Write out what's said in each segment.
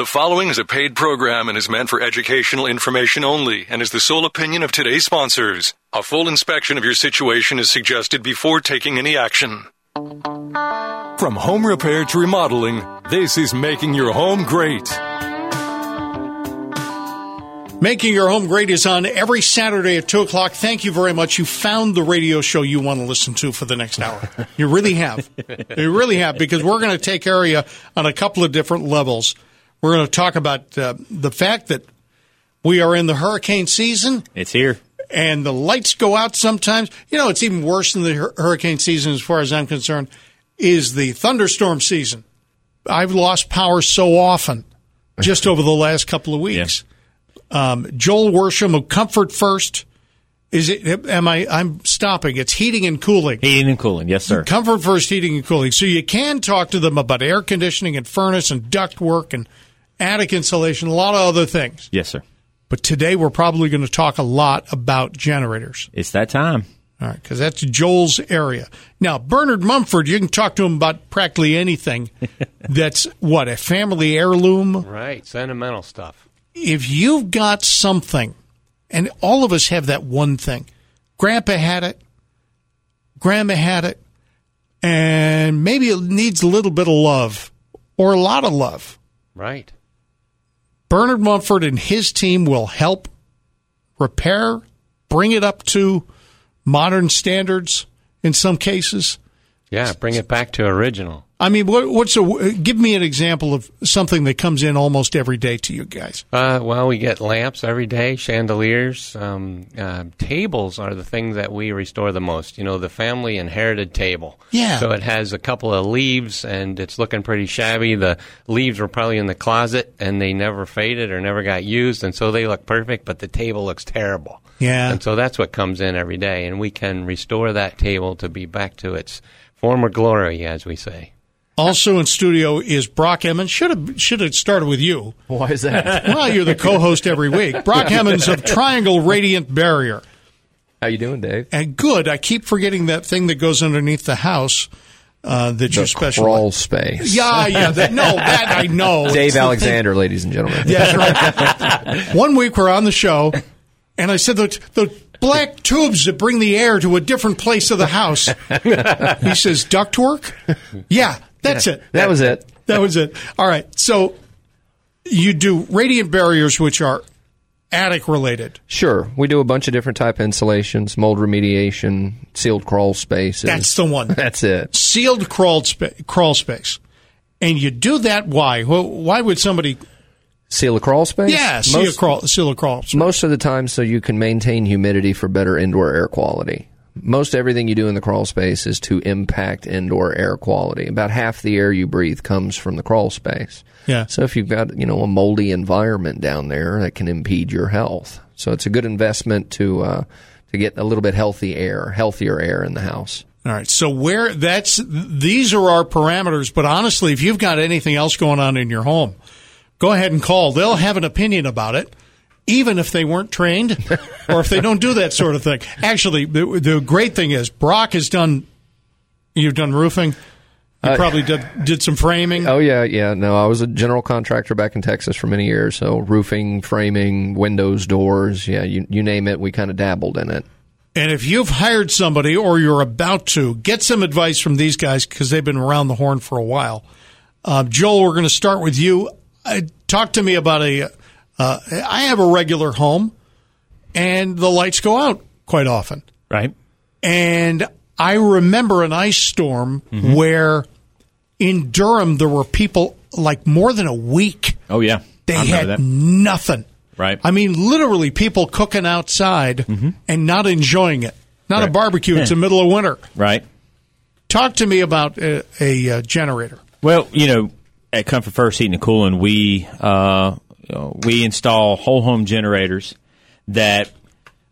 The following is a paid program and is meant for educational information only and is the sole opinion of today's sponsors. A full inspection of your situation is suggested before taking any action. From home repair to remodeling, this is making your home great. Making Your Home Great is on every Saturday at 2 o'clock. Thank you very much. You found the radio show you want to listen to for the next hour. You really have. You really have, because we're going to take care of you on a couple of different levels. We're going to talk about uh, the fact that we are in the hurricane season. It's here. And the lights go out sometimes. You know, it's even worse than the hur- hurricane season, as far as I'm concerned, is the thunderstorm season. I've lost power so often just over the last couple of weeks. Um, Joel Worsham of Comfort First. Is it? Am I? I'm stopping. It's heating and cooling. Heating and cooling, yes, sir. Comfort First Heating and Cooling. So you can talk to them about air conditioning and furnace and duct work and attic insulation, a lot of other things. Yes, sir. But today we're probably going to talk a lot about generators. It's that time. All right, because that's Joel's area. Now, Bernard Mumford, you can talk to him about practically anything that's what, a family heirloom? Right, sentimental stuff. If you've got something, and all of us have that one thing, Grandpa had it, Grandma had it, and maybe it needs a little bit of love or a lot of love. Right. Bernard Mumford and his team will help repair, bring it up to modern standards in some cases. Yeah, bring it back to original. I mean, what, what's a give me an example of something that comes in almost every day to you guys? Uh, well, we get lamps every day, chandeliers, um, uh, tables are the thing that we restore the most. You know, the family inherited table. Yeah. So it has a couple of leaves, and it's looking pretty shabby. The leaves were probably in the closet, and they never faded or never got used, and so they look perfect, but the table looks terrible. Yeah. And so that's what comes in every day, and we can restore that table to be back to its former glory, as we say. Also in studio is Brock Emmons. Should have should have started with you. Why is that? Well, you're the co-host every week. Brock Emmons of Triangle Radiant Barrier. How you doing, Dave? And good. I keep forgetting that thing that goes underneath the house uh, that you The special. crawl space. Yeah, yeah. That, no, that I know. Dave the thing- Alexander, ladies and gentlemen. Yeah, that's right. One week we're on the show, and I said the the black tubes that bring the air to a different place of the house. He says ductwork. Yeah, that's it. That was it. That was it. All right. So you do radiant barriers, which are attic related. Sure, we do a bunch of different type of insulations, mold remediation, sealed crawl spaces. That's the one. That's it. Sealed crawl spa- crawl space. And you do that. Why? Well, why would somebody? Seal a crawl space. Yeah, seal a Most- crawl. Seal a crawl. space. Most of the time, so you can maintain humidity for better indoor air quality. Most everything you do in the crawl space is to impact indoor air quality. About half the air you breathe comes from the crawl space. Yeah. So if you've got you know a moldy environment down there, that can impede your health. So it's a good investment to uh, to get a little bit healthy air, healthier air in the house. All right. So where that's these are our parameters. But honestly, if you've got anything else going on in your home, go ahead and call. They'll have an opinion about it, even if they weren't trained or if they don't do that sort of thing. Actually, the, the great thing is Brock has done. You've done roofing. You Uh, probably did, did some framing. Oh yeah, yeah. No, I was a general contractor back in Texas for many years. So roofing, framing, windows, doors, yeah, you you name it, we kind of dabbled in it. And if you've hired somebody or you're about to, get some advice from these guys because they've been around the horn for a while. Uh, Joel, we're going to start with you. Uh, talk to me about a. Uh, I have a regular home, and the lights go out quite often. Right. And I remember an ice storm Mm-hmm. where in Durham there were people like more than a week. Oh yeah. They had that. nothing. Right. I mean, literally people cooking outside and not enjoying it. Not a barbecue. It's the middle of winter. Right. Talk to me about a, a, uh generator. Well, you know, at Comfort First Heating and Cooling, we uh, we install whole home generators that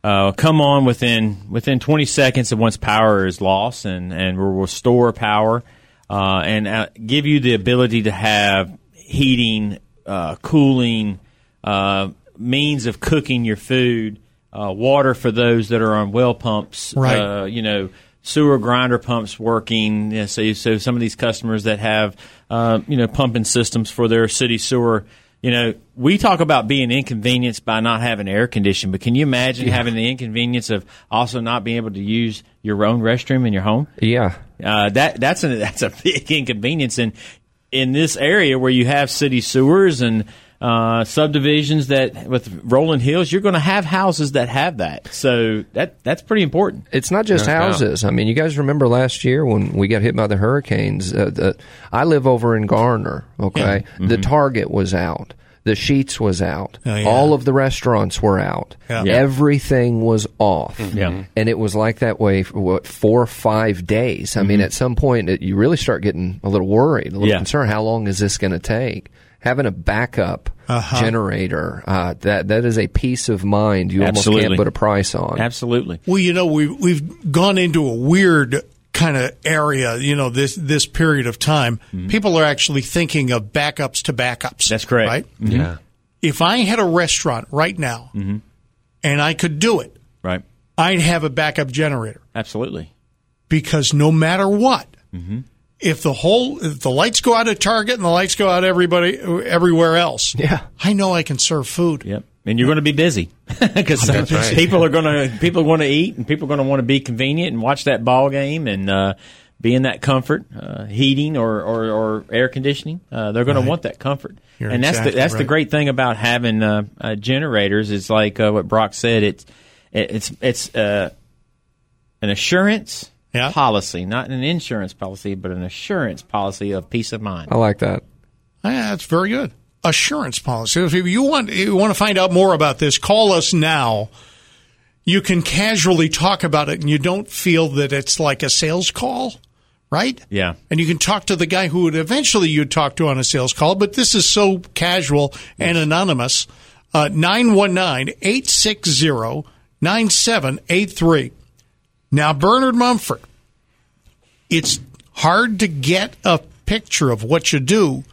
uh, come on within within 20 seconds of once power is lost, and and will restore power uh, and uh, give you the ability to have heating, uh, cooling, uh, means of cooking your food, uh, water for those that are on well pumps, Right. uh, you know, sewer grinder pumps working. Yeah, so, so some of these customers that have, uh, you know, pumping systems for their city sewer You know, we talk about being inconvenienced by not having air conditioning, but can you imagine having the inconvenience of also not being able to use your own restroom in your home? Yeah. Uh, that that's a that's a big inconvenience in in this area where you have city sewers and uh, subdivisions that with rolling hills, you're going to have houses that have that. So that that's pretty important. It's not just No doubt. houses. I mean, you guys remember last year when we got hit by the hurricanes? Uh, the, I live over in Garner. Okay, the Target was out. The Sheetz was out. Oh, yeah. All of the restaurants were out. Yeah. Yeah. Everything was off. Yeah. And it was like that way for what four or five days. I mean, at some point, it, you really start getting a little worried, a little Yeah. concerned. How long is this going to take? Having a backup Uh-huh. generator uh, that that is a peace of mind you almost can't put a price on. Absolutely. Well, you know, we we've gone into a weird kind of area. You know, this this period of time, people are actually thinking of backups to backups. That's correct. Right. Yeah. If I had a restaurant right now, and I could do it, Right. I'd have a backup generator Absolutely. because no matter what, if the whole if the lights go out at Target and the lights go out everybody everywhere else, Yeah. I know I can serve food. Yep. And you're going to be busy because right. people are going to people want to eat and people are going to want to be convenient and watch that ball game and uh, be in that comfort, uh, heating or, or, or air conditioning. Uh, they're going Right. to want that comfort. You're and that's the that's the great thing about having uh, uh, generators is like uh, what Brock said. It's it's it's uh, an assurance Yeah. policy, not an insurance policy, but an assurance policy of peace of mind. I like that. Yeah, that's very good. Assurance policy. If you want you want to find out more about this, call us now. You can casually talk about it, and you don't feel that it's like a sales call, right? Yeah. And you can talk to the guy who would eventually you'd talk to on a sales call, but this is so casual and anonymous. Uh, 919-860-9783. Now, Bernard Mumford, it's hard to get a picture of what you do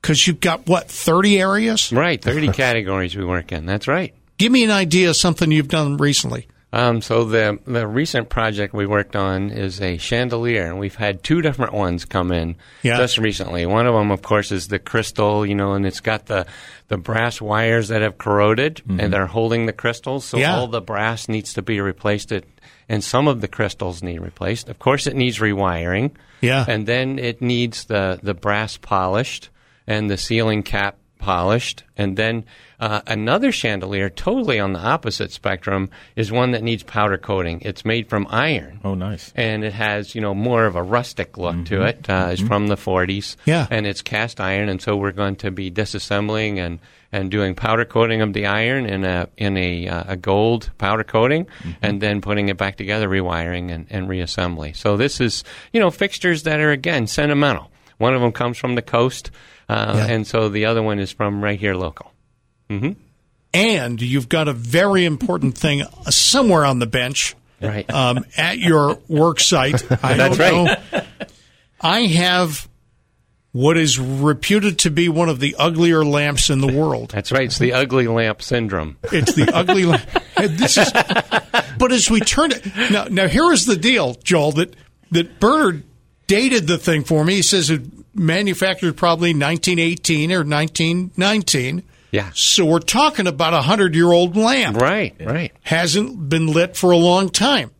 because you've got, what, 30 areas? Right. 30 categories we work in. That's right. Give me an idea of something you've done recently. Um, so the the recent project we worked on is a chandelier, and we've had two different ones come in Yeah. just recently. One of them, of course, is the crystal, you know, and it's got the the brass wires that have corroded, and they're holding the crystals. So Yeah. all the brass needs to be replaced. It, and some of the crystals need replaced. Of course, it needs rewiring. Yeah. and then it needs the the brass polished and the ceiling cap polished, and then uh, another chandelier, totally on the opposite spectrum, is one that needs powder coating. It's made from iron. Oh, nice. And it has, you know, more of a rustic look to it. Uh, It's from the 40s. Yeah. And it's cast iron, and so we're going to be disassembling and, and doing powder coating of the iron in a in a, uh, a gold powder coating, and then putting it back together, rewiring and, and reassembly. So this is, you know, fixtures that are again sentimental. One of them comes from the coast, uh, Yeah. and so the other one is from right here local. And you've got a very important thing somewhere on the bench Right. um, at your work site. I That's don't right. know. I have what is reputed to be one of the uglier lamps in the world. That's right. It's the ugly lamp syndrome. It's the ugly lamp. This is, but as we turn it now, now here is the deal, Joel. That that Bernard dated the thing for me. He says it manufactured probably 1918 or 1919. Yeah. So we're talking about a hundred year old lamp. Right. Right. Hasn't been lit for a long time.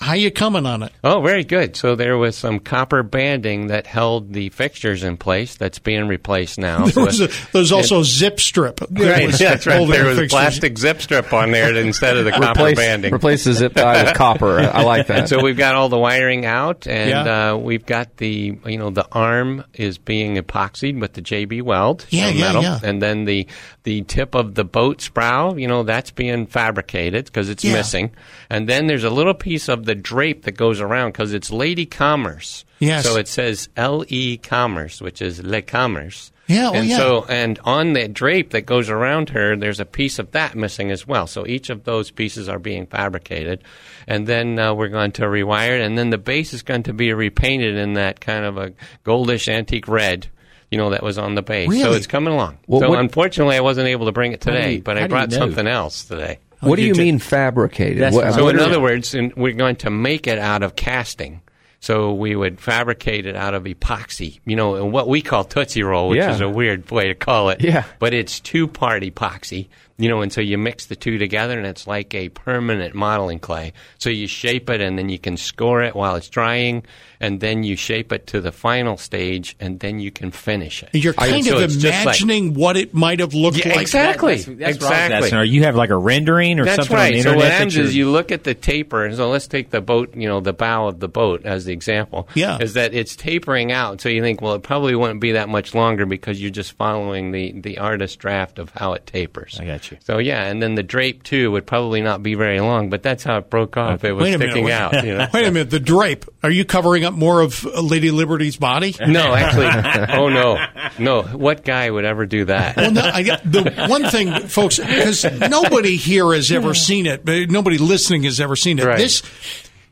How you coming on it? Oh, very good. So there was some copper banding that held the fixtures in place. That's being replaced now. There So was, a, it- there also a zip strip. that Right, was that's right. There the was a fixtures. plastic zip strip on there instead of the copper Replace, banding. replace the zip tie with copper. I, I like that. And so we've got all the wiring out, and Yeah. uh, we've got the you know the arm is being epoxied with the JB Weld Yeah, yeah, metal, yeah. and then the the tip of the boat sprow, you know, that's being fabricated because it's Yeah. missing, and then there's a little piece of the drape that goes around because it's Lady Commerce. Yes. So it says L E Commerce, which is Le Commerce. Yeah, oh, and yeah. so and on that drape that goes around her, there's a piece of that missing as well. So each of those pieces are being fabricated, and then uh, we're going to rewire it, and then the base is going to be repainted in that kind of a goldish antique red. You know that was on the base, so it's coming along. Well, so what- unfortunately, I wasn't able to bring it today, you- but I do you brought know? something else today. What do you you did- mean fabricated? That's What- So in other words, in, we're going to make it out of casting. So we would fabricate it out of epoxy, you know, and what we call Tootsie Roll, which Yeah. is a weird way to call it. Yeah. But it's two part epoxy, you know, and so you mix the two together and it's like a permanent modeling clay. So you shape it and then you can score it while it's drying and then you shape it to the final stage and then you can finish it. You're kind So of it's just like- imagining what it might have looked Yeah, like. exactly. That's, that's exactly. Or you have like a rendering or That's something on right. the So internet. what that happens you're- is you look at the taper, and so let's take the boat, you know, the bow of the boat as the example. Yeah. Is that it's tapering out. So you think, well, it probably wouldn't be that much longer because you're just following the, the artist draft of how it tapers. I got you. So yeah, and then the drape too would probably not be very long, but that's how it broke off. It was Wait a minute. sticking wait, out. You know? wait a minute. The drape. Are you covering up more of uh, Lady Liberty's body? No, actually, oh no, no. What guy would ever do that? Well, no, I the one thing, folks, because nobody here has ever seen it, but nobody listening has ever seen it. Right. This,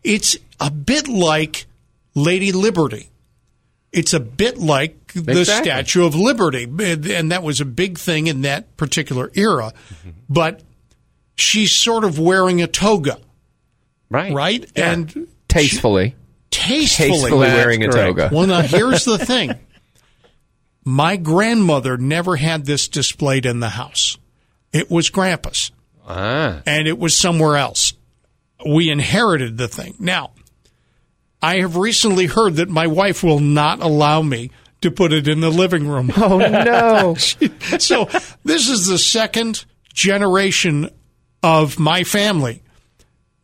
it's a bit like Lady Liberty. It's a bit like the Exactly. Statue of Liberty, and that was a big thing in that particular era. But she's sort of wearing a toga, right, right? Yeah. And Tastefully, tastefully, tastefully wearing a correct. toga. Well, now here's the thing. My grandmother never had this displayed in the house. It was Grandpa's, ah, and it was somewhere else. We inherited the thing. Now, I have recently heard that my wife will not allow me to put it in the living room. Oh no! so this is the second generation of my family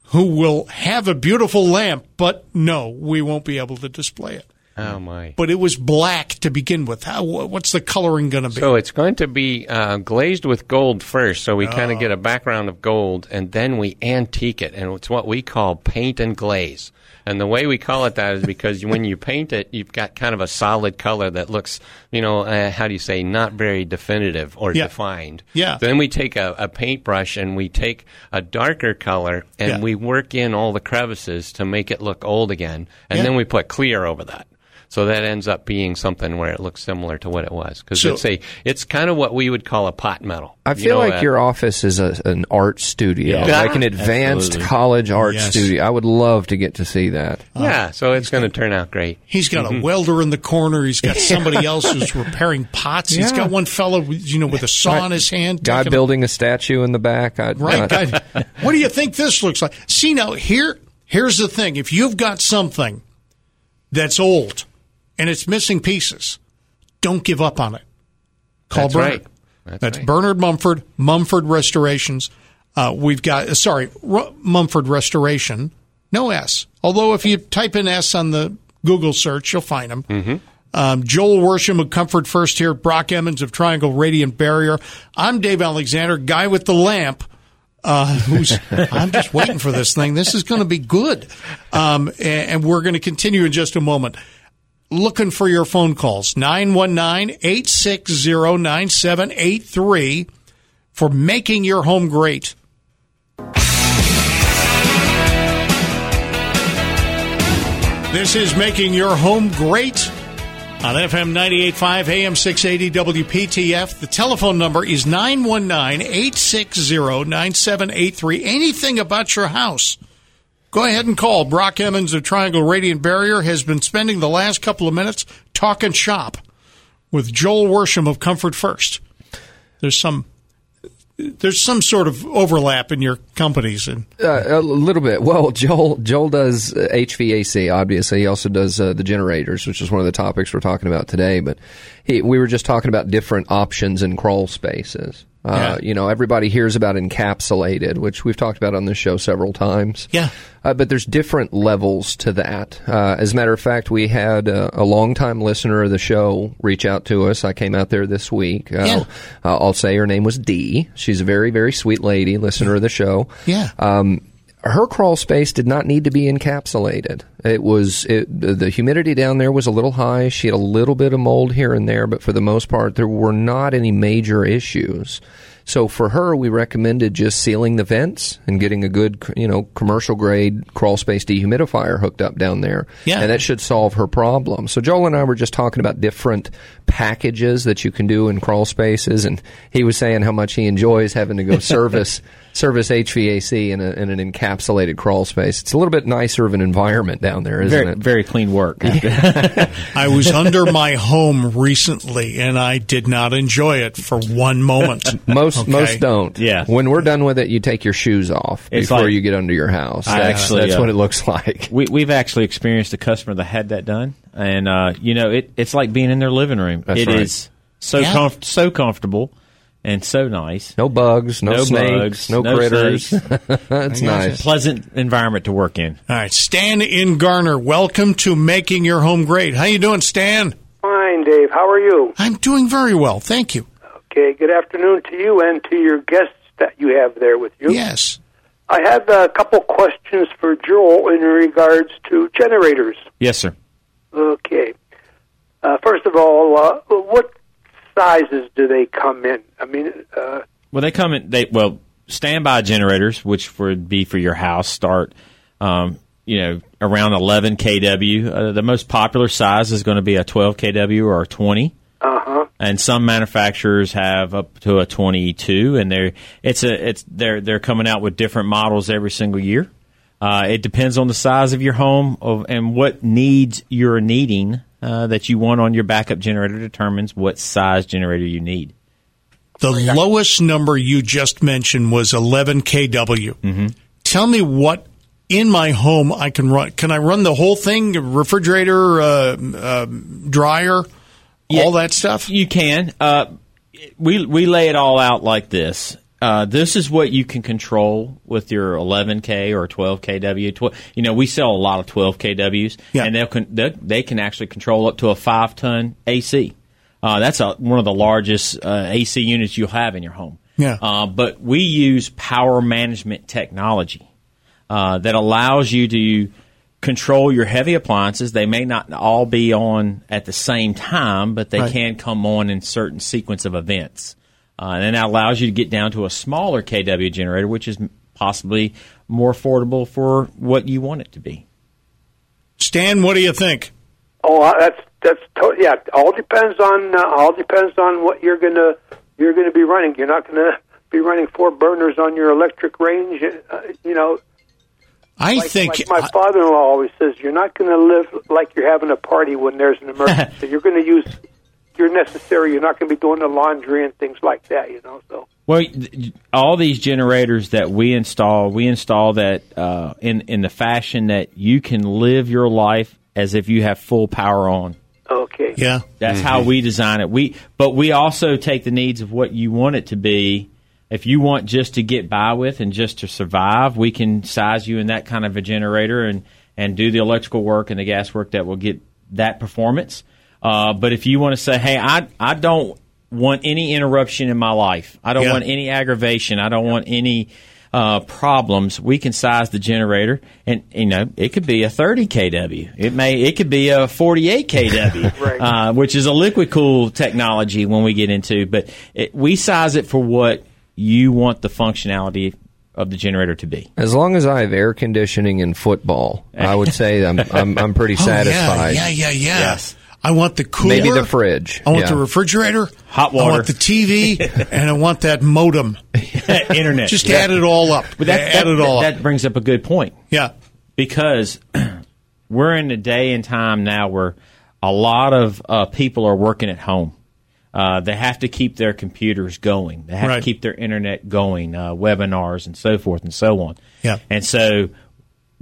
who will have a beautiful lamp, but no, we won't be able to display it. oh my. But it was black to begin with. How, what's the coloring going to be? So it's going to be uh, glazed with gold first, so we kind Oh. of get a background of gold, and then we antique it, and it's what we call paint and glaze. And the way we call it that is because when you paint it, you've got kind of a solid color that looks, you know, uh, how do you say, not very definitive or Yeah. defined. Yeah. Then we take a, a paintbrush and we take a darker color and Yeah. we work in all the crevices to make it look old again, and Yeah. then we put clear over that. So that ends up being something where it looks similar to what it was because So- it's a it's kind of what we would call a pot metal. I You feel know, like uh, your office is a, an art studio, Yeah. like an advanced Absolutely. college art Yes. studio. I would love to get to see that. yeah. So it's going to turn out great. He's got Mm-hmm. a welder in the corner. He's got somebody else who's repairing pots. He's got one fellow, with, you know, with a saw in his hand. Guy building a statue in the back. I, Right. I- guy, what do you think this looks like? See now, here, here's the thing. If you've got something that's old and it's missing pieces, don't give up on it. Call That's Bernard. right. That's That's right. Bernard Mumford, Mumford Restorations. Uh, we've got, uh, sorry, R- Mumford Restoration, no S. Although if you type in S on the Google search, you'll find them. Mm-hmm. Um, Joel Worsham of Comfort First here, Brock Emmons of Triangle Radiant Barrier. I'm Dave Alexander, guy with the lamp. Uh, who's I'm just waiting for this thing. This is going to be good, um, and, and we're going to continue in just a moment. Looking for your phone calls 919-860-9783 for making your home great. This is making your home great on FM 98.5 AM 680 WPTF. The telephone number is 919-860-9783. Anything about your house. Go ahead and call. Brock Emmons of Triangle Radiant Barrier has been spending the last couple of minutes talking shop with Joel Worsham of Comfort First. There's some there's some sort of overlap in your companies and Uh, a little bit. Well, Joel Joel does uh, HVAC. Obviously, he also does uh, the generators, which is one of the topics we're talking about today. But he, we were just talking about different options in crawl spaces. Uh, Yeah. You know, everybody hears about encapsulated, which we've talked about on this show several times. Yeah. Uh, but there's different levels to that. Uh, as a matter of fact, we had uh, a longtime listener of the show reach out to us. I came out there this week. Uh, Yeah. uh, I'll say her name was Dee. She's a very, very sweet lady, listener of the show. Yeah. Um, her crawl space did not need to be encapsulated. It was it, the humidity down there was a little high. She had a little bit of mold here and there, but for the most part, there were not any major issues. So for her, we recommended just sealing the vents and getting a good, you know, commercial grade crawl space dehumidifier hooked up down there. Yeah. And that should solve her problem. So Joel and I were just talking about different packages that you can do in crawl spaces, and he was saying how much he enjoys having to go service service HVAC in, a, in an encapsulated crawl space. It's a little bit nicer of an environment down there, isn't Very, it? very clean work. I was under my home recently, and I did not enjoy it for one moment. Most Okay. most don't. Yeah. When we're done with it, you take your shoes off It's before like- you get under your house. That's, actually, that's uh, what it looks like. we, we've actually experienced a customer that had that done, and uh, you know, it, it's like being in their living room. That's It right. is so Yeah. comf- so comfortable and so nice. No bugs, no, No snakes, bugs, no, no critters. snakes. That's nice. Pleasant environment to work in. All right, Stan in Garner, welcome to Making Your Home Great. How you doing, Stan? Fine, Dave. How are you? I'm doing very well, thank you. Okay, good afternoon to you and to your guests that you have there with you. Yes. I have a couple questions for Joel in regards to generators. Yes, sir. Okay. Uh, first of all, uh, what sizes do they come in? I mean, uh, Well, they come in. They well standby generators, which would be for your house, start. Um, you know, around 11 kW. Uh, the most popular size is going to be a 12 kW or a 20. uh huh. and some manufacturers have up to a 22 and they're it's a it's they're they're coming out with different models every single year uh, it depends on the size of your home of, and what needs you're needing uh, that you want on your backup generator determines what size generator you need The lowest number you just mentioned was 11 kW. Mm-hmm. Tell me what in my home I can run. Can I run the whole thing? Refrigerator, uh, uh, dryer, Yeah. all that stuff? You can. Uh, we we lay it all out like this. Uh, this is what you can control with your 11k or 12 kW. Tw- you know, we sell a lot of 12 kWs, Yeah. and they'll con- they, they can actually control up to a five ton AC. Uh, that's a, one of the largest uh, AC units you'll have in your home. Yeah. Uh, but we use power management technology uh, that allows you to control your heavy appliances. They may not all be on at the same time, but they Right. can come on in certain sequence of events. Uh, and then that allows you to get down to a smaller KW generator, which is possibly more affordable for what you want it to be. Stan, what do you think? Oh, that's that's to- yeah. All depends on uh, all depends on what you're gonna you're gonna be running. You're not gonna be running four burners on your electric range. Uh, you know, I like, think like my father-in-law always says, you're not going to live like you're having a party when there's an emergency. you're going to use your necessary. You're not going to be doing the laundry and things like that. You know, so Well, all these generators that we install, we install that uh, in in the fashion that you can live your life as if you have full power on. okay. yeah. That's how we design it. We, but we also take the needs of what you want it to be. If you want just to get by with and just to survive, we can size you in that kind of a generator and and do the electrical work and the gas work that will get that performance. Uh, but if you want to say, hey, I I don't want any interruption in my life. I don't Yeah. want any aggravation. I don't want any uh, problems. We can size the generator, and you know it could be a 30 kW. It may it could be a 48 kW, Right. uh, which is a liquid cool technology when we get into. But it, we size it for what you want the functionality of the generator to be. As long as I have air conditioning and football, I would say I'm I'm, I'm pretty Oh, yeah, satisfied. Yeah, yeah, yeah. Yes. I want the cooler. Maybe the fridge. I want Yeah. the refrigerator. Hot water. I want the TV, and I want that modem. Internet. Just Yeah. add it all up. But that, add that, it all that up. brings up a good point. Yeah. because we're in a day and time now where a lot of uh, people are working at home. Uh, they have to keep their computers going. They have Right. to keep their internet going, uh, webinars and so forth and so on. Yeah. And so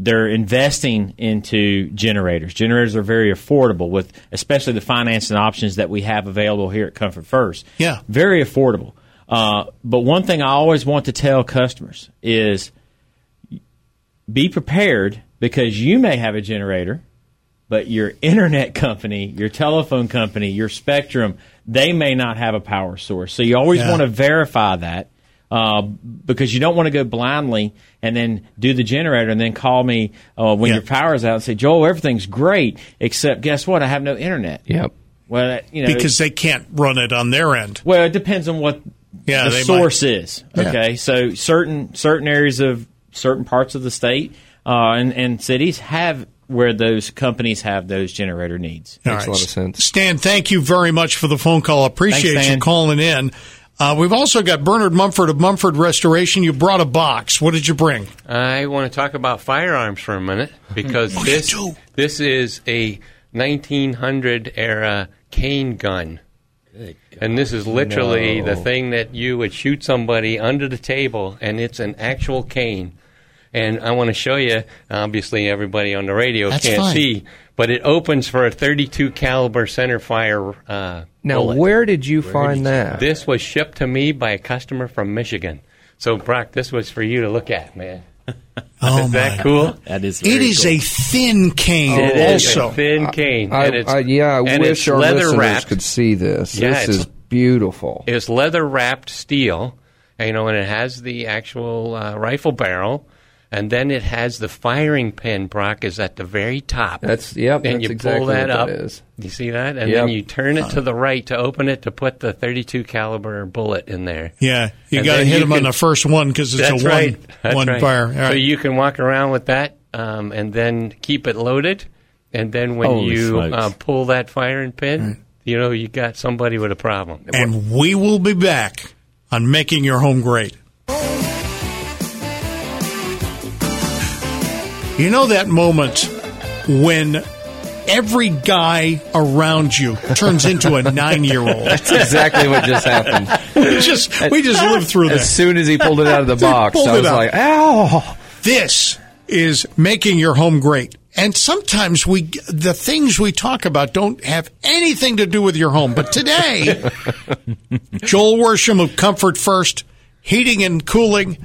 they're investing into generators. Generators are very affordable with especially the financing options that we have available here at Comfort First. Yeah. Very affordable. Uh, but one thing I always want to tell customers is be prepared because you may have a generator, but your internet company, your telephone company, your Spectrum, they may not have a power source. So you always Yeah. want to verify that uh, because you don't want to go blindly and then do the generator and then call me uh, when Yeah. your power's out and say, Joel, everything's great, except guess what? I have no internet. Yep. Well, you know, Because they can't run it on their end. well, it depends on what Yeah, the they source is. Okay, so certain certain areas of certain parts of the state uh, and, and cities have where those companies have those generator needs. All Makes a lot of sense. Stan, thank you very much for the phone call. Appreciate Thanks, you calling in. Uh, we've also got Bernard Mumford of Mumford Restoration. You brought a box. What did you bring? I want to talk about firearms for a minute because Oh, this do? this is a 1900 era cane gun. And this is literally the thing that you would shoot somebody under the table, and it's an actual cane. And I want to show you. Obviously, everybody on the radio That's can't fine. see, but it opens for a 32 caliber center fire. Uh, Now, bullet. where did you find that? This was shipped to me by a customer from Michigan. So, Brock, this was for you to look at, man. Oh, Is that my. cool? That is. It very is cool. a thin cane It is also. a thin cane. I, and it's, I, yeah, I and wish it's our leather listeners wrapped. could see this. Yeah, this is beautiful. It's leather wrapped steel, you know, and it has the actual uh, rifle barrel, and then it has the firing pin. Brock is at the very top. That's yep. and that's you exactly pull that up. That is. You see that, and Yep. then you turn it to the right to open it to put the 32 caliber bullet in there. Yeah, you got to hit you him on the first one because it's a one right. one right. fire. All So you can walk around with that, um, and then keep it loaded, and then when Holy you uh, pull that firing pin, you know you got somebody with a problem. and we will be back on making your home great. You know that moment when every guy around you turns into a nine-year-old. That's exactly what just happened. just we just lived through As soon as he pulled it out of the box, I was like, "Ow!" This is making your home great. And sometimes we the things we talk about don't have anything to do with your home. But today, Joel Worsham of Comfort First, heating and cooling,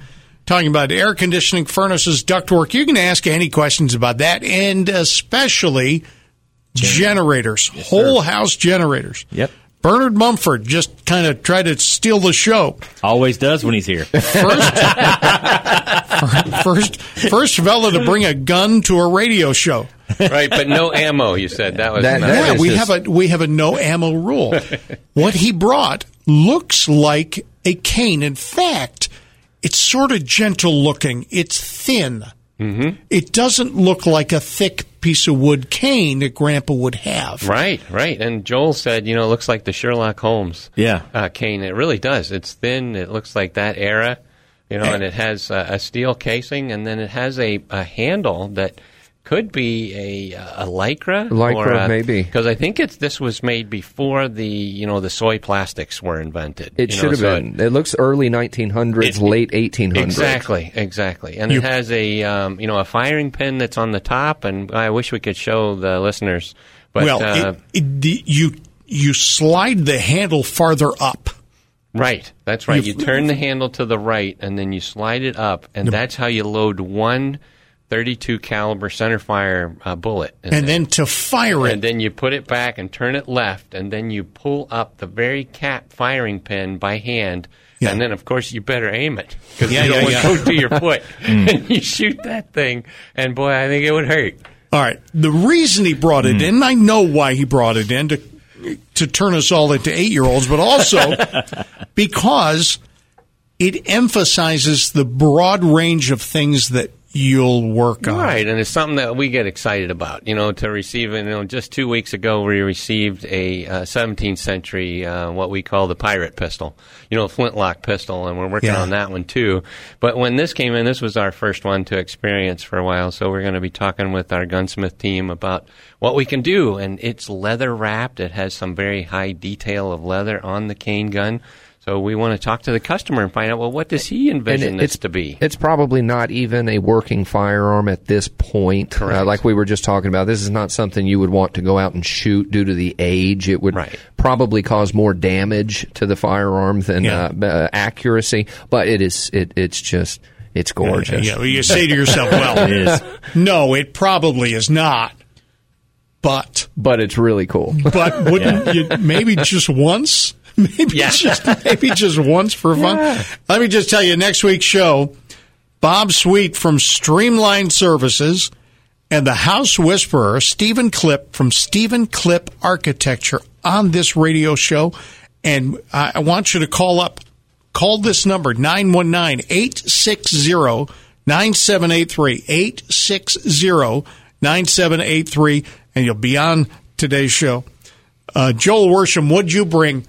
talking about air conditioning, furnaces, ductwork. You can ask any questions about that, and especially generators, whole house generators. Yep. Bernard Mumford just kind of tried to steal the show. Always does when he's here. First, first, first fella to bring a gun to a radio show. right, but no ammo. You said that was That- not- that Yeah, we just- have a we have a no ammo rule. what he brought looks like a cane. In fact, it's sort of gentle looking. It's thin. Mm-hmm. It doesn't look like a thick piece of wood cane that Grandpa would have. Right, right. And Joel said, you know, it looks like the Sherlock Holmes Yeah. uh, cane. It really does. It's thin. It looks like that era, you know, and it has uh, a steel casing, and then it has a, a handle that could be a a lycra, Lycra, maybe. because I think it's this was made before the you know the soy plastics were invented. It you should know, have so been. It, looks early 1900s, It- late 1800s. Exactly, exactly. And You- it has a um, you know a firing pin that's on the top, and I wish we could show the listeners. But well, uh, it, it, you you slide the handle farther up. right, that's right. You- You turn the handle to the right, and then you slide it up, and that's how you load one 32 caliber center fire uh, bullet. And then to fire it. and then you put it back and turn it left, and then you pull up the very cap firing pin by hand. Yeah. And then, of course, you better aim it because Yeah, you don't yeah, want to go to your foot. and you shoot that thing, and boy, I think it would hurt. All right. The reason he brought it in, I know why he brought it in to to turn us all into eight year olds, but also because it emphasizes the broad range of things that you'll work on. Right, and it's something that we get excited about. You know, to receive. You know, just two weeks ago, we received a uh, 17th century, uh, what we call the pirate pistol. You know, flintlock pistol, and we're working Yeah. on that one too. But when this came in, this was our first one to experience for a while. So we're going to be talking with our gunsmith team about what we can do. And it's leather wrapped. It has some very high detail of leather on the cane gun. So we want to talk to the customer and find out, well, what does he envision it- this to be? It's probably not even a working firearm at this point. Correct. Uh, like we were just talking about, this is not something you would want to go out and shoot due to the age. It would Right. probably cause more damage to the firearm than Yeah. uh, uh, accuracy. But it is. It, it's just. It's gorgeous. Yeah, well, you say to yourself, well, It is. no, it probably is not. But But it's really cool. but wouldn't you maybe just once? Maybe Yeah. just maybe just once for fun. Let me just tell you next week's show, Bob Sweet from Streamline Services and the House Whisperer, Stephen Clip from Stephen Clip Architecture on this radio show. And I, want you to call up. call this number 919 860 9783 860 9783 and you'll be on today's show. Uh, Joel Worsham, what'd you bring?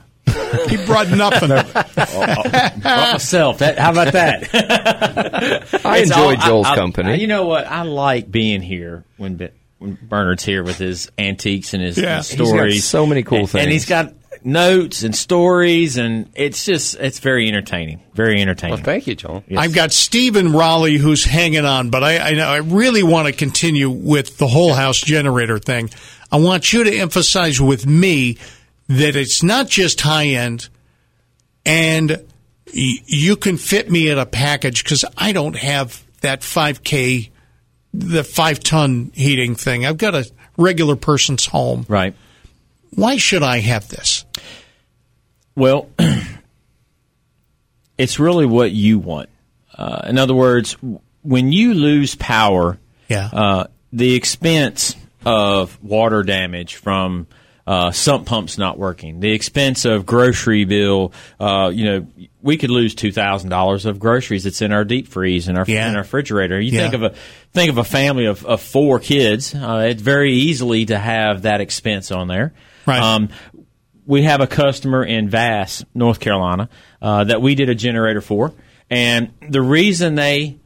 He brought nothing. Brought myself. That, how about that? I It's enjoy all- Joel's I- I- company. you know what? I like being here when, Be- when Bernard's here with his antiques and his, Yeah. his He's got stories. so many cool and, things. And he's got notes and stories, and it's just it's very entertaining. Very entertaining. Well, thank you, Joel. Yes. I've got Stephen Raleigh who's hanging on, but I, I I really want to continue with the whole house generator thing. I want you to emphasize with me that it's not just high end, and you can fit me in a package because I don't have that 5K, the five ton heating thing. I've got a regular person's home. right. Why should I have this? Well, it's really what you want. Uh, in other words, when you lose power, Yeah. uh, the expense of water damage from uh, sump pumps not working, the expense of grocery bill, uh, you know, we could lose two thousand dollars of groceries that's in our deep freeze and our Yeah. in our refrigerator. You Yeah. think of a think of a family of, of four kids. Uh, it's very easily to have that expense on there. Right. Um, we have a customer in Vass, North Carolina, uh, that we did a generator for, and the reason they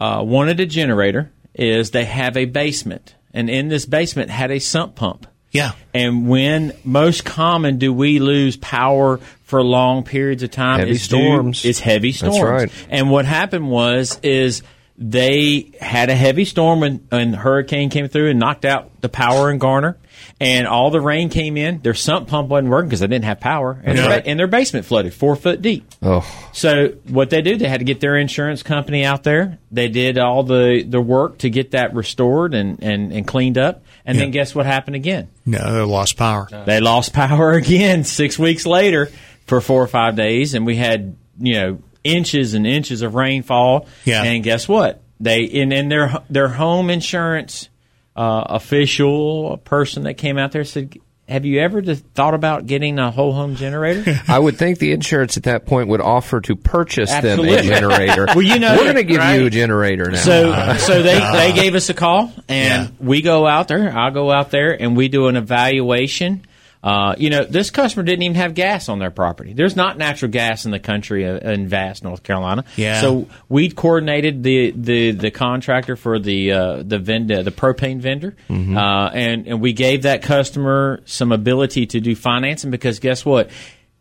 uh, wanted a generator is they have a basement, and in this basement had a sump pump. Yeah. And when most common do we lose power for long periods of time? Heavy is due- storms. it's heavy That's storms. right. And what happened was is they had a heavy storm when and hurricane came through and knocked out the power in Garner, and all the rain came in. Their sump pump wasn't working because they didn't have power, and, Yeah. their, and their basement flooded four foot deep. oh, So what they did, they had to get their insurance company out there. They did all the, the work to get that restored and, and, and cleaned up. And then guess what happened again? No, they lost power. They lost power again six weeks later for four or five days, and we had you know inches and inches of rainfall. Yeah. And guess what? They and their their home insurance uh, official, a person that came out there said, "Have you ever just thought about getting a whole home generator?" I would think the insurance at that point would offer to purchase them a generator. Well, you know we're going to that, give you a generator now. So, so they, they gave us a call, and Yeah. we go out there. I'll go out there, and we do an evaluation. Uh, you know, this customer didn't even have gas on their property. There's not natural gas in the country uh, in Vass North Carolina. Yeah. So we coordinated the, the, the contractor for the uh, the vendor, the propane vendor, uh, and and we gave that customer some ability to do financing because guess what?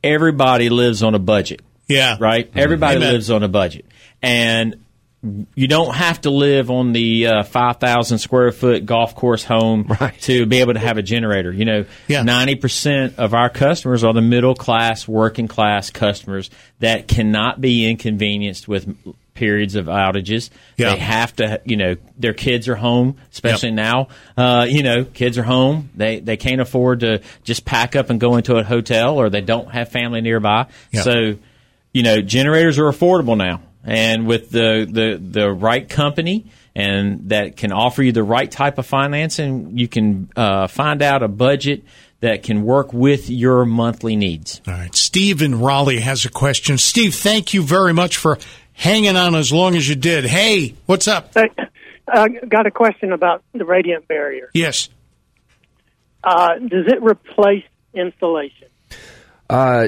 Everybody lives on a budget Yeah. right? Everybody Amen. lives on a budget, and you don't have to live on the uh, five thousand square foot golf course home Right. to be able to have a generator. You know, Yeah. ninety percent of our customers are the middle class, working class customers that cannot be inconvenienced with periods of outages. Yeah. They have to, you know, their kids are home, especially Yep. now. Uh, you know, kids are home. They they can't afford to just pack up and go into a hotel, or they don't have family nearby. Yep. So, you know, generators are affordable now, and with the the the right company and that can offer you the right type of financing, you can uh, find out a budget that can work with your monthly needs. All right. Steve in Raleigh has a question. Steve, thank you very much for hanging on as long as you did. Hey, what's up? Hey, I got a question about the radiant barrier. Yes. Uh, does it replace insulation? Uh,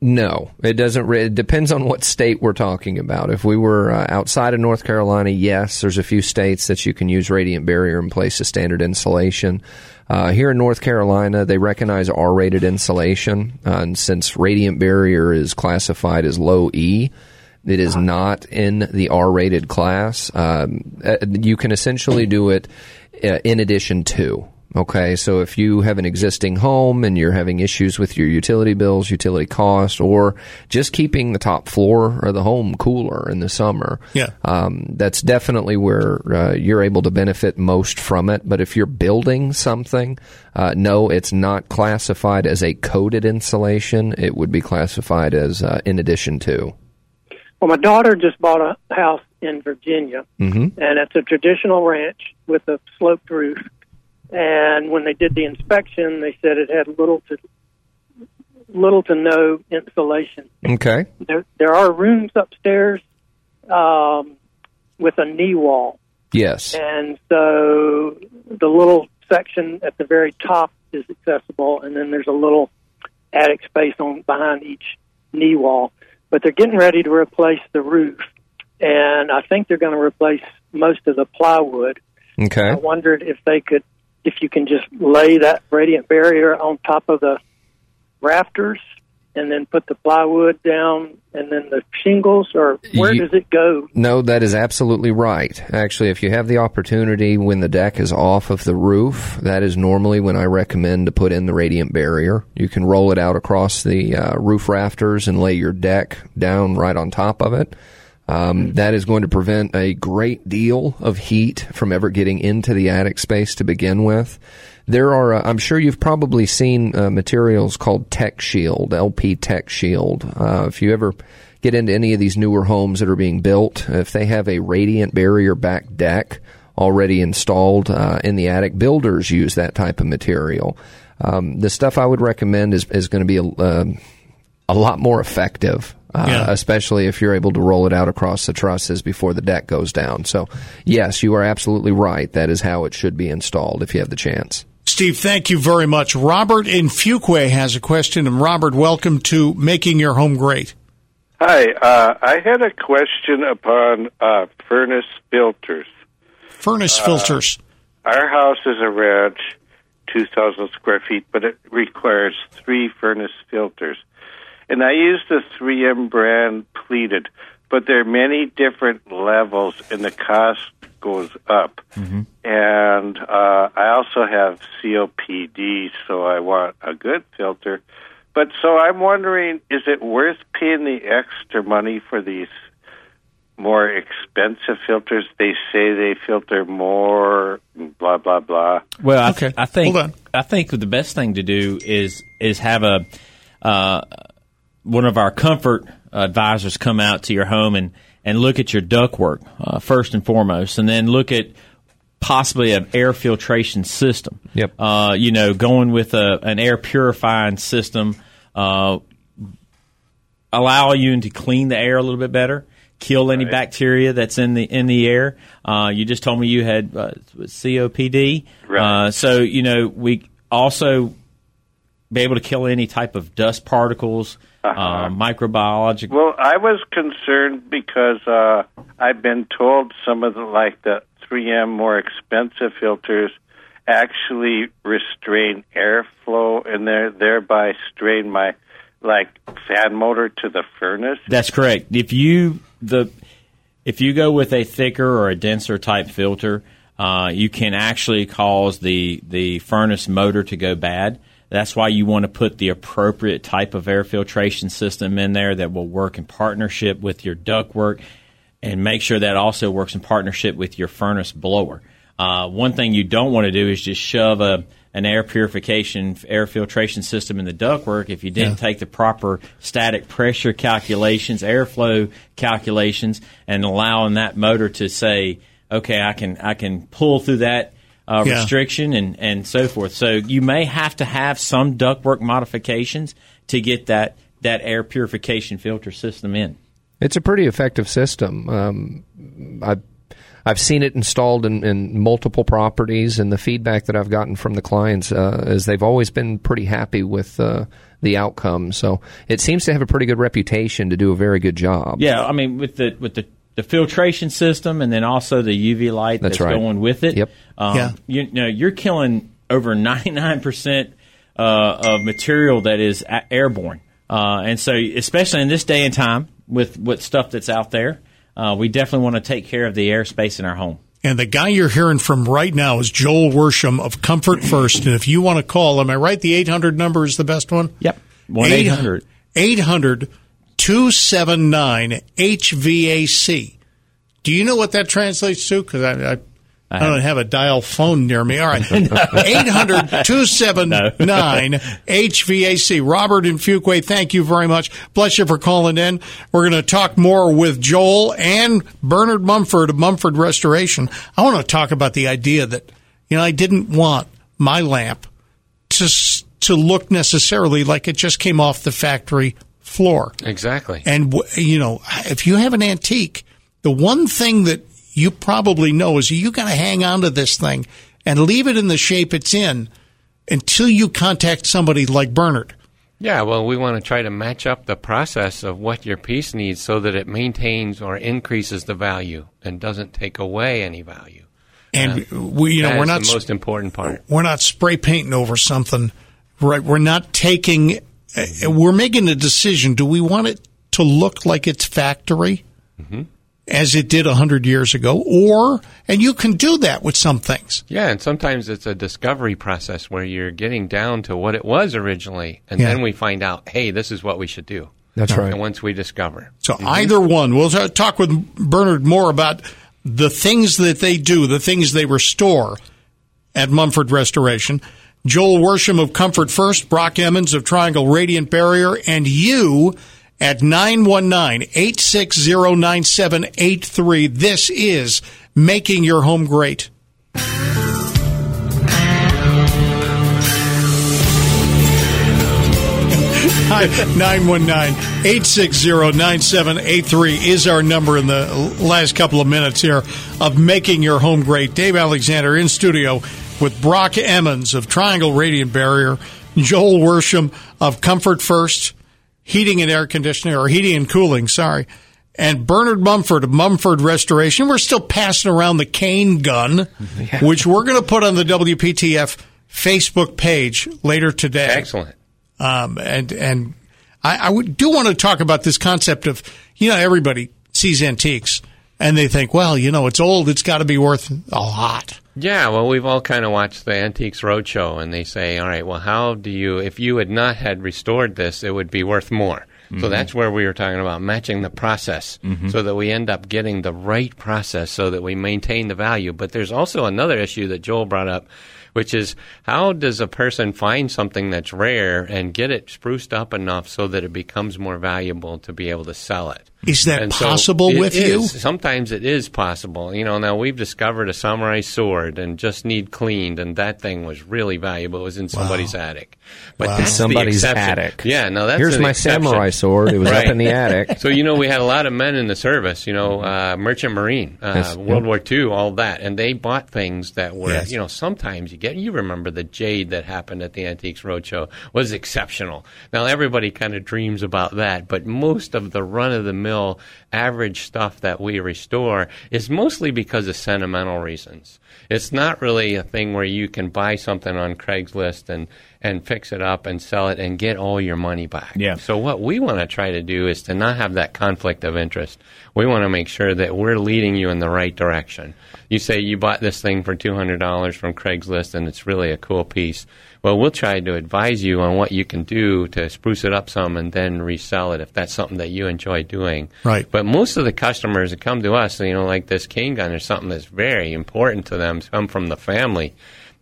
no, it doesn't. It depends on what state we're talking about. If we were uh, outside of North Carolina, yes, there's a few states that you can use radiant barrier in place of standard insulation. Uh, here in North Carolina, they recognize R-rated insulation, uh, and since radiant barrier is classified as low E, it is not in the R-rated class. Um, uh, you can essentially do it uh, in addition to. Okay, so if you have an existing home and you're having issues with your utility bills, utility costs, or just keeping the top floor of the home cooler in the summer, Yeah. um, that's definitely where uh, you're able to benefit most from it. But if you're building something, uh, no, it's not classified as a coated insulation. It would be classified as uh, in addition to. Well, my daughter just bought a house in Virginia, Mm-hmm. and it's a traditional ranch with a sloped roof. And when they did the inspection, they said it had little to little to no insulation. Okay. There, there are rooms upstairs um, with a knee wall, Yes. and so the little section at the very top is accessible, and then there's a little attic space on behind each knee wall. But they're getting ready to replace the roof, and I think they're going to replace most of the plywood. Okay. I wondered if they could, if you can just lay that radiant barrier on top of the rafters and then put the plywood down and then the shingles, or where You- does it go? No, that is absolutely right. Actually, if you have the opportunity when the deck is off of the roof, that is normally when I recommend to put in the radiant barrier. You can roll it out across the uh, roof rafters and lay your deck down right on top of it. Um, that is going to prevent a great deal of heat from ever getting into the attic space to begin with. There are, uh, I'm sure you've probably seen uh, materials called Tech Shield, LP Tech Shield. Uh, if you ever get into any of these newer homes that are being built, if they have a radiant barrier back deck already installed uh, in the attic, builders use that type of material. Um, the stuff I would recommend is, is going to be a, um a lot more effective. Uh, Yeah. Especially if you're able to roll it out across the trusses before the deck goes down. So, yes, you are absolutely right. That is how it should be installed if you have the chance. Steve, thank you very much. Robert in Fuquay has a question, and Robert, welcome to Making Your Home Great. Hi, uh, I had a question upon uh, furnace filters. Furnace filters. Our house is a ranch, 2,000 square feet, but it requires three furnace filters. And I use the 3M brand pleated, but there are many different levels, and the cost goes up. And uh, I also have COPD, so I want a good filter. But so I'm wondering, is it worth paying the extra money for these more expensive filters? They say they filter more, blah blah blah. Well, I, Okay, I think. I think the best thing to do is is have a uh, one of our comfort advisors come out to your home and and look at your ductwork uh, first and foremost, and then look at possibly an air filtration system. Yep. Uh, you know, going with a, an air purifying system, uh, allow you to clean the air a little bit better, kill any bacteria that's in the in the air. Uh, you just told me you had uh, COPD, Right. uh, so you know we also be able to kill any type of dust particles, uh microbiological. Well, I was concerned because uh, I've been told some of the like the 3M more expensive filters actually restrain airflow and there thereby strain my like fan motor to the furnace. That's correct. If you the if you go with a thicker or a denser type filter, uh, you can actually cause the the furnace motor to go bad. That's why you want to put the appropriate type of air filtration system in there that will work in partnership with your ductwork, and make sure that also works in partnership with your furnace blower. Uh, one thing you don't want to do is just shove a an air purification air filtration system in the ductwork if you didn't take the proper static pressure calculations, airflow calculations, and allowing that motor to say, okay, I can I can pull through that uh, Yeah. restriction and and so forth. So you may have to have some ductwork modifications to get that that air purification filter system in. It's a pretty effective system. Um, I've I've seen it installed in, in multiple properties, and the feedback that I've gotten from the clients uh, is they've always been pretty happy with uh, the outcome. So it seems to have a pretty good reputation to do a very good job. Yeah, I mean with the with the the filtration system and then also the UV light That's that's, right. going with it. Yep. Um, Yeah. You know, you're killing over 99% uh, of material that is airborne. Uh, and so, especially in this day and time with, with stuff that's out there, uh, we definitely want to take care of the airspace in our home. And the guy you're hearing from right now is Joel Worsham of Comfort First. And if you want to call, am I right? The 800 number is the best one? Yep. 1 800. 800 279 HVAC. Do you know what that translates to? Because I, I, I don't have a dial phone near me. All right. 800 279 HVAC. Robert in Fuquay, thank you very much. Bless you for calling in. We're going to talk more with Joel and Bernard Mumford of Mumford Restoration. I want to talk about the idea that, you know, I didn't want my lamp to to look necessarily like it just came off the factory floor. Exactly. And w- you know, if you have an antique, the one thing that you probably know is you got to hang on to this thing and leave it in the shape it's in until you contact somebody like Bernard. Yeah, well, we want to try to match up the process of what your piece needs so that it maintains or increases the value and doesn't take away any value. And we, you know, we're not the most important part. we're not spray painting over something, right? We're not taking. Uh, we're making a decision. Do we want it to look like it's factory, as it did a hundred years ago, or and you can do that with some things. Yeah, and sometimes it's a discovery process where you're getting down to what it was originally, and Yeah. then we find out, hey, this is what we should do. That's right. And once we discover. So either one, we'll talk with Bernard more about the things that they do, the things they restore at Mumford Restoration. Joel Worsham of Comfort First, Brock Emmons of Triangle Radiant Barrier, and you at 919-860-9783. This is Making Your Home Great. Hi, 919-860-9783 is our number in the last couple of minutes here of Making Your Home Great. Dave Alexander in studio with Brock Emmons of Triangle Radiant Barrier, Joel Worsham of Comfort First, Heating and Air Conditioning, or Heating and Cooling, sorry, and Bernard Mumford of Mumford Restoration. We're still passing around the cane gun, which we're going to put on the WPTF Facebook page later today. Excellent. Um, and and I, I do want to talk about this concept of you know everybody sees antiques and they think, well, you know, it's old, it's got to be worth a lot. Yeah, well, we've all kind of watched the Antiques Roadshow, and they say, all right, well, how do you, if you had not had restored this, it would be worth more. So mm-hmm. that's where we were talking about matching the process mm-hmm. so that we end up getting the right process so that we maintain the value. But there's also another issue that Joel brought up, which is how does a person find something that's rare and get it spruced up enough so that it becomes more valuable to be able to sell it? Is that And so possible it with you? is. Sometimes it is possible. You know, now we've discovered a samurai sword and just need cleaned, and that thing was really valuable. It was in somebody's attic. But that's Somebody's exception. attic. Yeah, no, that's Here's my exception. samurai sword. It was Right. up in the attic. So you know, we had a lot of men in the service. You know, uh, merchant marine, uh, Yes. World War II, all that, and they bought things that were, Yes. you know, sometimes you get. You remember the jade that happened at the Antiques Roadshow was exceptional. Now everybody kind of dreams about that, but most of the run of the mill average stuff that we restore is mostly because of sentimental reasons. It's not really a thing where you can buy something on Craigslist and and fix it up and sell it and get all your money back. Yeah. So what we want to try to do is to not have that conflict of interest. We want to make sure that we're leading you in the right direction. You say you bought this thing for two hundred dollars from Craigslist and it's really a cool piece. Well, we'll try to advise you on what you can do to spruce it up some and then resell it if that's something that you enjoy doing. Right. But most of the customers that come to us, you know, like this cane gun or something that's very important to them, come from the family,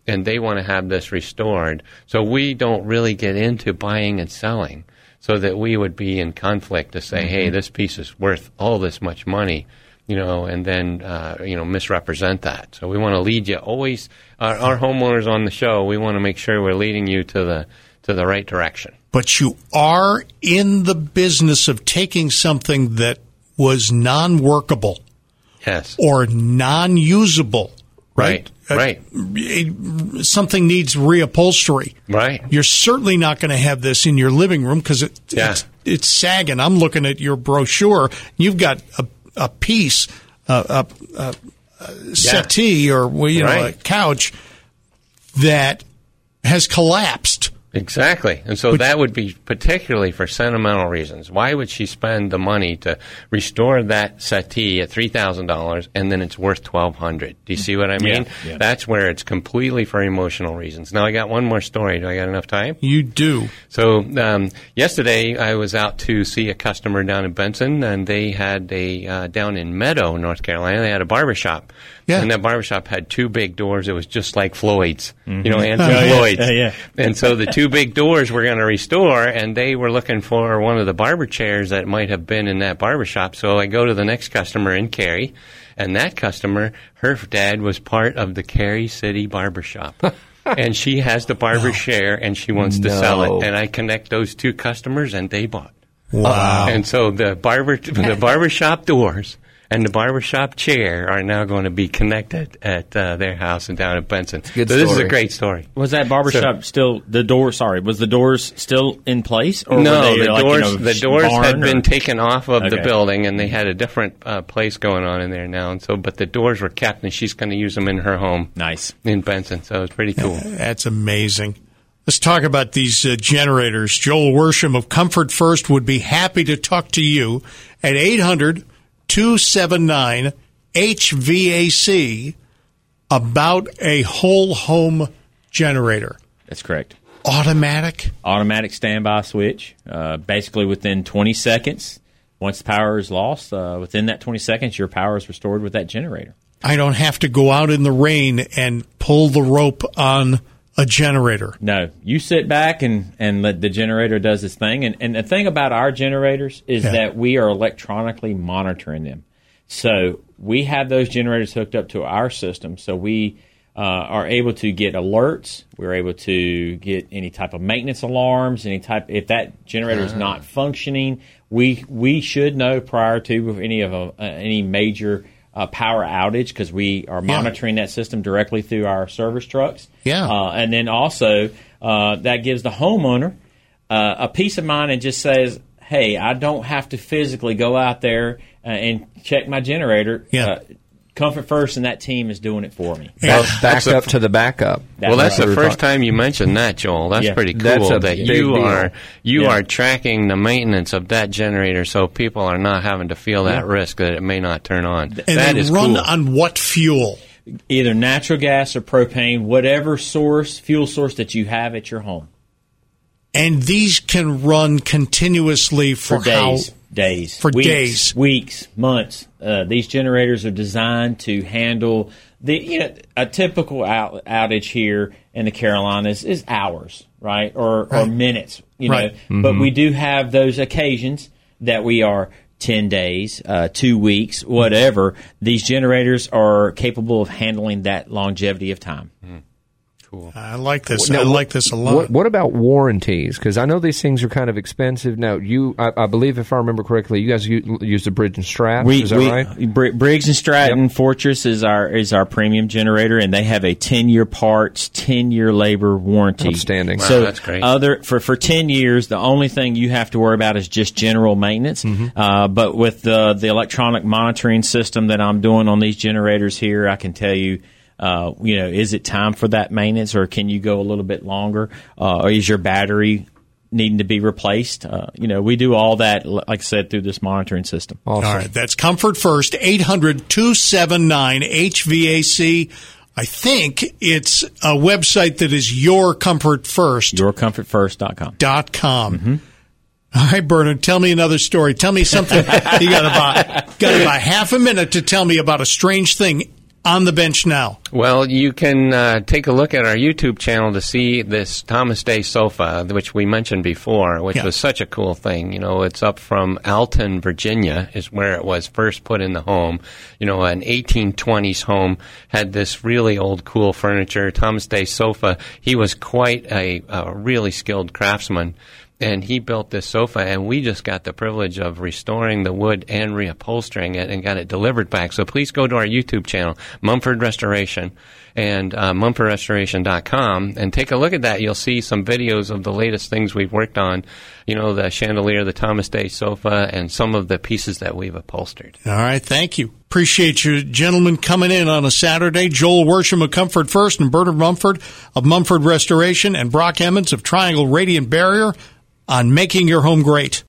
and they want to have this restored. So we don't really get into buying and selling so that we would be in conflict to say, hey, this piece is worth all this much money. You know, and then uh, you know misrepresent that. So we want to lead you always. Our, our homeowners on the show, we want to make sure we're leading you to the to the right direction. But you are in the business of taking something that was non workable Yes. or non usable, right? Right, Uh, something needs reupholstery. Right. You're certainly not going to have this in your living room because it, Yeah. it's, it's sagging. I'm looking at your brochure. You've got a, a piece, a, a, a, a settee or you know a couch that has collapsed. Exactly. And so that would be particularly for sentimental reasons. Why would she spend the money to restore that settee at $3,000 and then it's worth 1200 Do you see what I mean? yeah. That's where it's completely for emotional reasons. Now, I got one more story. Do I got enough time? You do. So um, yesterday, I was out to see a customer down in Benson, and they had a uh, down in Meadow, North Carolina. They had a barber shop, Yeah. and that barber shop had two big doors. It was just like Floyd's, you know, Oh, Anthony yeah. Uh, yeah. And so the two big doors were going to restore, and they were looking for one of the barber chairs that might have been in that barber shop. So I go to the next customer in Cary, and that customer, her dad was part of the Cary City Barber Shop. and she has the barber share, and she wants to sell it. And I connect those two customers, and they bought. Wow. And so the barber, the barbershop doors and the barbershop chair are now going to be connected at uh, their house and down at Benson. good so this is a great story. Was that barbershop still the door? Sorry, was the doors still in place? Or no, were they, the like, in doors a the doors had or- been taken off of the building, and they had a different uh, place going on in there now. And so, but the doors were kept, and she's going to use them in her home Nice. in Benson. So it's pretty cool. That's amazing. Let's talk about these uh, generators. Joel Worsham of Comfort First would be happy to talk to you at 800 279 HVAC about a whole home generator. That's correct. Automatic? Automatic standby switch. Uh, basically, within 20 seconds, once the power is lost, uh, within that 20 seconds, your power is restored with that generator. I don't have to go out in the rain and pull the rope on a generator. No, you sit back and, and let the generator does its thing. And, and the thing about our generators is Yeah. that we are electronically monitoring them. So we have those generators hooked up to our system. So we uh, are able to get alerts. We're able to get any type of maintenance alarms. Any type if that generator is not functioning, we we should know prior to any of a, uh, any major uh, power outage because we are monitoring that system directly through our service trucks. Yeah. Uh, and then also uh, that gives the homeowner uh, a peace of mind and just says, "Hey, I don't have to physically go out there uh, and check my generator. Yeah. Comfort First and that team is doing it for me." Yeah. Back up to the backup. well, that's right. the first time you mentioned that, Joel. That's Yeah. pretty cool. That's a that you deal. are you Yeah. are tracking the maintenance of that generator, so people are not having to feel that risk that it may not turn on. And that they run cool. on what fuel? Either natural gas or propane, whatever source, fuel source that you have at your home And these can run continuously for, for days, how? days, For weeks, days. weeks, months. Uh, these generators are designed to handle the you know a typical out, outage here in the Carolinas is hours, right, or or minutes, you Right. know. But we do have those occasions that we are. 10 days, uh, two weeks, whatever. These generators are capable of handling that longevity of time. I like this. Now, I like this a lot. What, what about warranties? Because I know these things are kind of expensive. Now, you, I, I believe, if I remember correctly, you guys u- use the Bridge and Straps. We, is that we right? Br- Briggs and Stratton Fortress is our is our premium generator, and they have a ten year parts, ten year labor warranty. Outstanding. So that's great. Other for for ten years, the only thing you have to worry about is just general maintenance. Mm-hmm. Uh, but with the the electronic monitoring system that I'm doing on these generators here, I can tell you. Uh, you know, is it time for that maintenance, or can you go a little bit longer? Uh, or is your battery needing to be replaced? Uh, you know, we do all that, like I said, through this monitoring system. Awesome. All right, that's Comfort First, 800 279 HVAC. I think it's a website that is your comfort first. yourcomfortfirst.com. yourcomfortfirst.com. All right, Bernard, tell me another story. Tell me something. you got about, got about half a minute to tell me about a strange thing on the bench now. Well, you can uh, take a look at our YouTube channel to see this Thomas Day sofa, which we mentioned before, which Yeah. was such a cool thing. You know, it's up from Alton, Virginia, is where it was first put in the home. You know, an 1820s home had this really old, cool furniture. Thomas Day sofa. He was quite a, a really skilled craftsman. And he built this sofa, and we just got the privilege of restoring the wood and reupholstering it and got it delivered back. So please go to our YouTube channel, Mumford Restoration, and uh, mumfordrestoration.com, and take a look at that. You'll see some videos of the latest things we've worked on. You know, the chandelier, the Thomas Day sofa, and some of the pieces that we've upholstered. All right, thank you. Appreciate you gentlemen coming in on a Saturday. Joel Worsham of Comfort First and Bernard Mumford of Mumford Restoration and Brock Emmons of Triangle Radiant Barrier on making your home great.